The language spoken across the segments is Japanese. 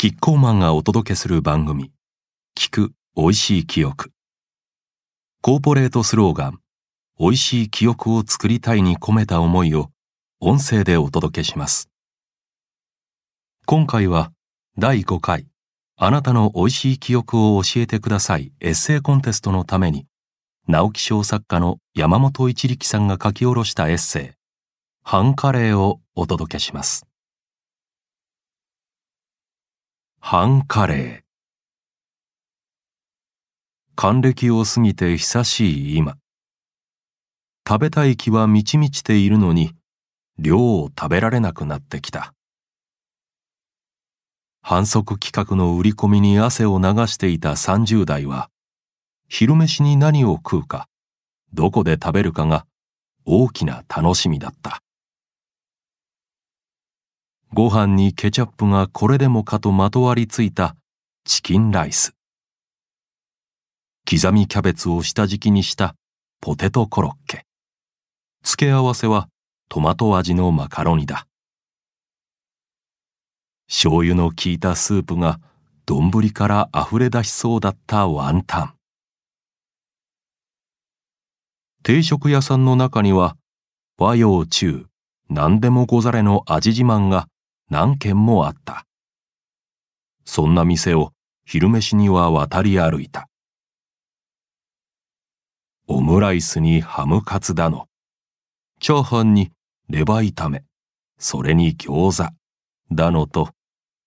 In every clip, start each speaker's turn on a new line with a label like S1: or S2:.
S1: キッコーマンがお届けする番組聞く美味しい記憶。コーポレートスローガン美味しい記憶を作りたいに込めた思いを音声でお届けします。今回は第5回あなたの美味しい記憶を教えてくださいエッセイコンテストのために直木賞作家の山本一力さんが書き下ろしたエッセイハンカレーをお届けします。ハンカレー。還暦を過ぎて久しい今。食べたい気は満ち満ちているのに量を食べられなくなってきた。反則企画の売り込みに汗を流していた30代は昼飯に何を食うかどこで食べるかが大きな楽しみだった。ご飯にケチャップがこれでもかとまとわりついたチキンライス。刻みキャベツを下敷きにしたポテトコロッケ。付け合わせはトマト味のマカロニだ。醤油の効いたスープが丼から溢れ出しそうだったワンタン。定食屋さんの中には和洋中何でもござれの味自慢が何軒もあった。そんな店を昼飯には渡り歩いた。オムライスにハムカツだの。チャーハンにレバ炒め、それに餃子、だのと、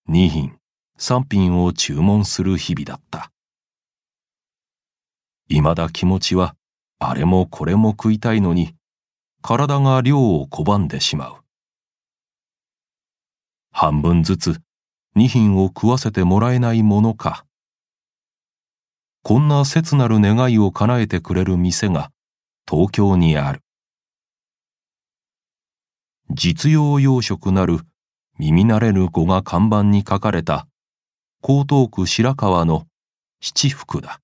S1: 2品、3品を注文する日々だった。未だ気持ちは、あれもこれも食いたいのに、体が量を拒んでしまう。半分ずつ2品を食わせてもらえないものか。こんな切なる願いを叶えてくれる店が東京にある。実用養殖なる耳慣れぬ語が看板に書かれた江東区白川の七福だ。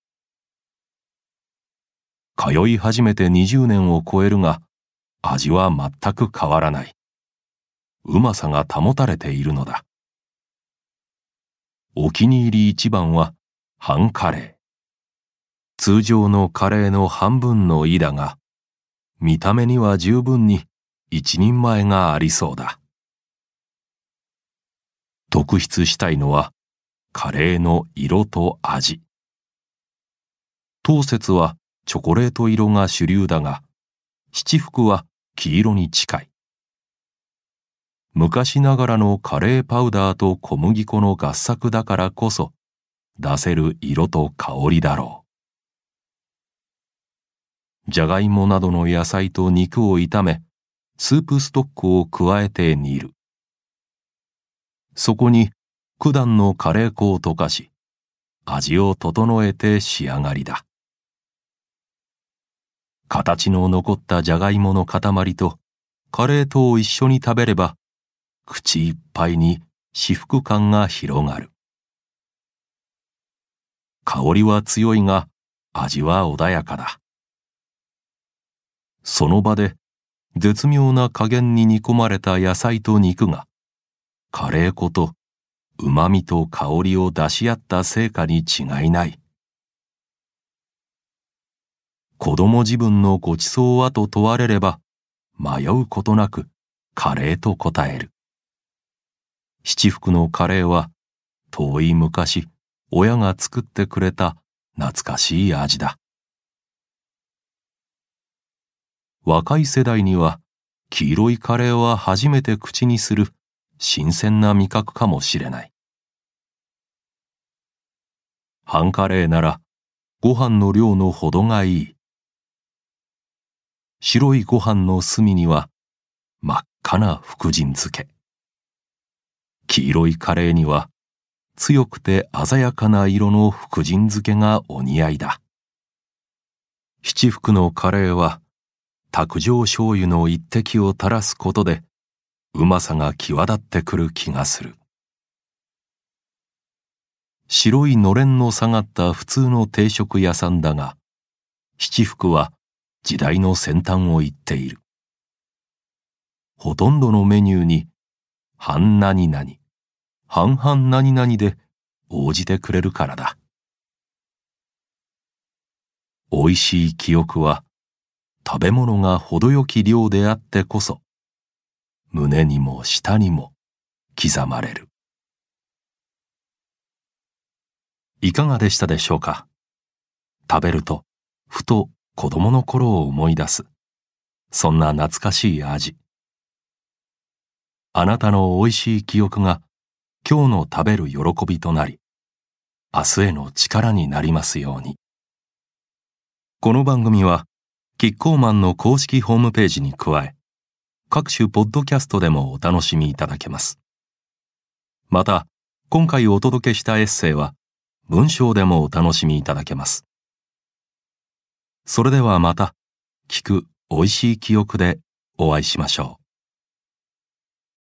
S1: 通い始めて20年を超えるが味は全く変わらない。うまさが保たれているのだ。お気に入り一番は半カレー。通常のカレーの半分の胃だが、見た目には十分に一人前がありそうだ。特筆したいのはカレーの色と味。当節はチョコレート色が主流だが、七福は黄色に近い。昔ながらのカレーパウダーと小麦粉の合作だからこそ出せる色と香りだろう。じゃがいもなどの野菜と肉を炒め、スープストックを加えて煮る。そこに九段のカレー粉を溶かし、味を整えて仕上がりだ。形の残ったじゃがいもの塊とカレーとを一緒に食べれば口いっぱいに至福感が広がる。香りは強いが味は穏やかだ。その場で絶妙な加減に煮込まれた野菜と肉がカレー粉と旨味と香りを出し合った成果に違いない。子供自分のごちそうはと問われれば迷うことなくカレーと答える。七福のカレーは遠い昔親が作ってくれた懐かしい味だ。若い世代には黄色いカレーは初めて口にする新鮮な味覚かもしれない。半カレーならご飯の量のほどがいい。白いご飯の隅には真っ赤な福神漬け。黄色いカレーには強くて鮮やかな色の福神漬けがお似合いだ。七福のカレーは卓上醤油の一滴を垂らすことでうまさが際立ってくる気がする。白いのれんの下がった普通の定食屋さんだが、七福は時代の先端を行っている。ほとんどのメニューに半何々、半々何々で応じてくれるからだ。美味しい記憶は食べ物が程よき量であってこそ胸にも舌にも刻まれる。いかがでしたでしょうか？食べるとふと子供の頃を思い出す。そんな懐かしい味。あなたの美味しい記憶が今日の食べる喜びとなり、明日への力になりますように。この番組は、キッコーマンの公式ホームページに加え、各種ポッドキャストでもお楽しみいただけます。また、今回お届けしたエッセイは、文章でもお楽しみいただけます。それではまた、聞く美味しい記憶でお会いしましょう。